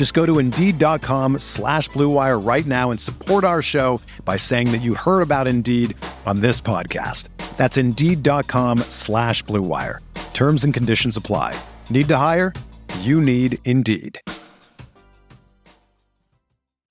Just go to Indeed.com slash BlueWire right now and support our show by saying that you heard about Indeed on this podcast. That's Indeed.com slash BlueWire. Terms and conditions apply. Need to hire? You need Indeed.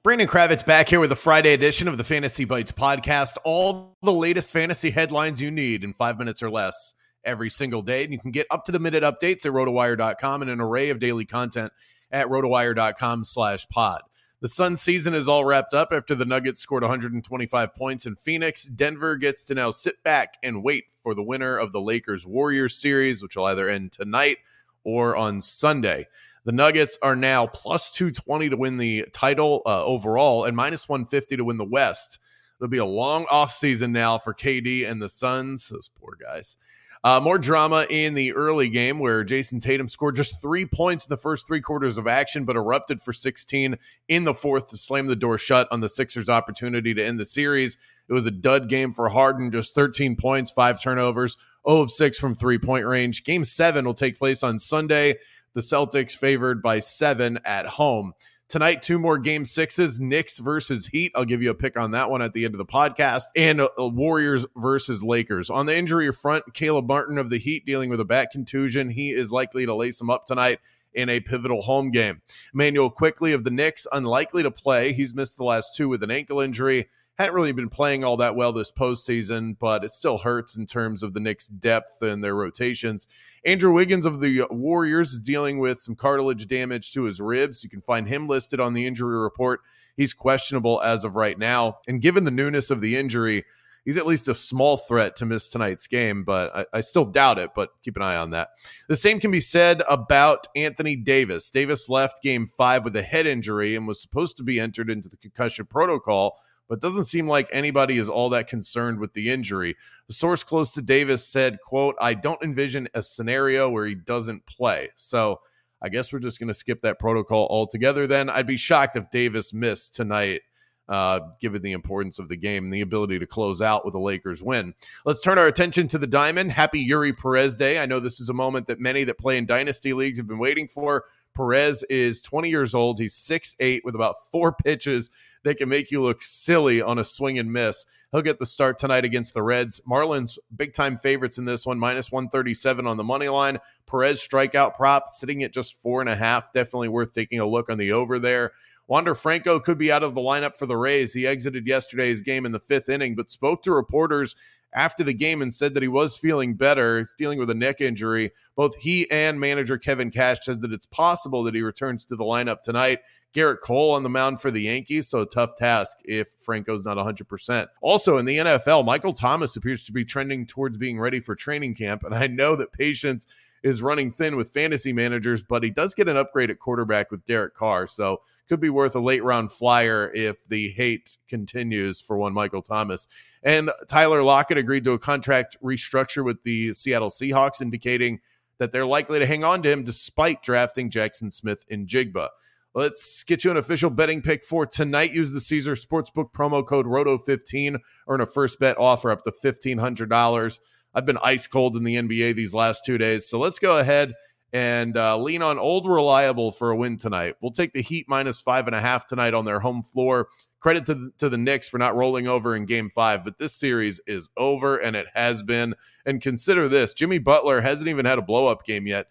Brandon Kravitz back here with a Friday edition of the Fantasy Bites podcast. All the latest fantasy headlines you need in five minutes or less every single day. And you can get up to the minute updates at rotowire.com and an array of daily content at rotowire.com slash pod. The Sun season is all wrapped up after the Nuggets scored 125 points in Phoenix. Denver gets to now sit back and wait for the winner of the Lakers Warriors series, which will either end tonight or on Sunday. The Nuggets are now plus 220 to win the title uh, overall and minus 150 to win the West. It'll be a long offseason now for KD and the Suns. Those poor guys. Uh, more drama in the early game where Jayson Tatum scored just three points in the first three quarters of action, but erupted for 16 in the fourth to slam the door shut on the Sixers' opportunity to end the series. It was a dud game for Harden, just 13 points, five turnovers, 0 of 6 from three point range. Game seven will take place on Sunday. The Celtics favored by seven at home. Tonight, two more game sixes Knicks versus Heat. I'll give you a pick on that one at the end of the podcast. And uh, Warriors versus Lakers. On the injury front, Caleb Martin of the Heat dealing with a back contusion. He is likely to lace him up tonight in a pivotal home game. Immanuel Quickley of the Knicks, unlikely to play. He's missed the last two with an ankle injury hadn't really been playing all that well this postseason, but it still hurts in terms of the Knicks' depth and their rotations. Andrew Wiggins of the Warriors is dealing with some cartilage damage to his ribs. You can find him listed on the injury report. He's questionable as of right now. And given the newness of the injury, he's at least a small threat to miss tonight's game, but I, I, still doubt it. But keep an eye on that. The same can be said about Anthony Davis. Davis left game five with a head injury and was supposed to be entered into the concussion protocol but doesn't seem like anybody is all that concerned with the injury. The source close to Davis said, quote, I don't envision a scenario where he doesn't play. So I guess we're just going to skip that protocol altogether then. I'd be shocked if Davis missed tonight. Uh, given the importance of the game and the ability to close out with a Lakers win. Let's turn our attention to the diamond. Happy Eury Perez Day. I know this is a moment that many that play in dynasty leagues have been waiting for. Perez is 20 years old. He's 6'8 with about four pitches they can make you look silly on a swing and miss. He'll get the start tonight against the Reds. Marlins, big time favorites in this one, minus 137 on the money line. Perez strikeout prop sitting at just four and a half. Definitely worth taking a look on the over there. Wander Franco could be out of the lineup for the Rays. He exited yesterday's game in the fifth inning, but spoke to reporters after the game and said that he was feeling better. Dealing with a neck injury. Both he and manager Kevin Cash said that it's possible that he returns to the lineup tonight. Gerrit Cole on the mound for the Yankees, so a tough task if Franco's not 100%. Also in the NFL, Michael Thomas appears to be trending towards being ready for training camp, and I know that patience is running thin with fantasy managers, but he does get an upgrade at quarterback with Derek Carr, so could be worth a late round flyer if the hate continues for one Michael Thomas. And Tyler Lockett agreed to a contract restructure with the Seattle Seahawks, indicating that they're likely to hang on to him despite drafting Jackson Smith-Njigba. Let's get you an official betting pick for tonight. Use the Caesar Sportsbook promo code ROTO15. Earn a first bet offer up to $1,500. I've been ice cold in the NBA these last two days. So let's go ahead and uh, lean on old reliable for a win tonight. We'll take the Heat minus five and a half tonight on their home floor. Credit to the, to the Knicks for not rolling over in game five, but this series is over and it has been. And consider this Jimmy Butler hasn't even had a blow up game yet.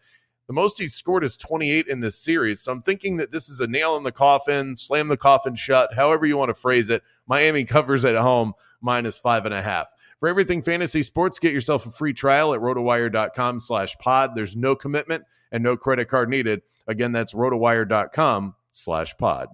The most he's scored is 28 in this series. So I'm thinking that this is a nail in the coffin, slam the coffin shut, however you want to phrase it. Miami covers at home minus five and a half. For everything fantasy sports, get yourself a free trial at rotowire.com slash pod. There's no commitment and no credit card needed. Again, that's rotowire.com slash pod.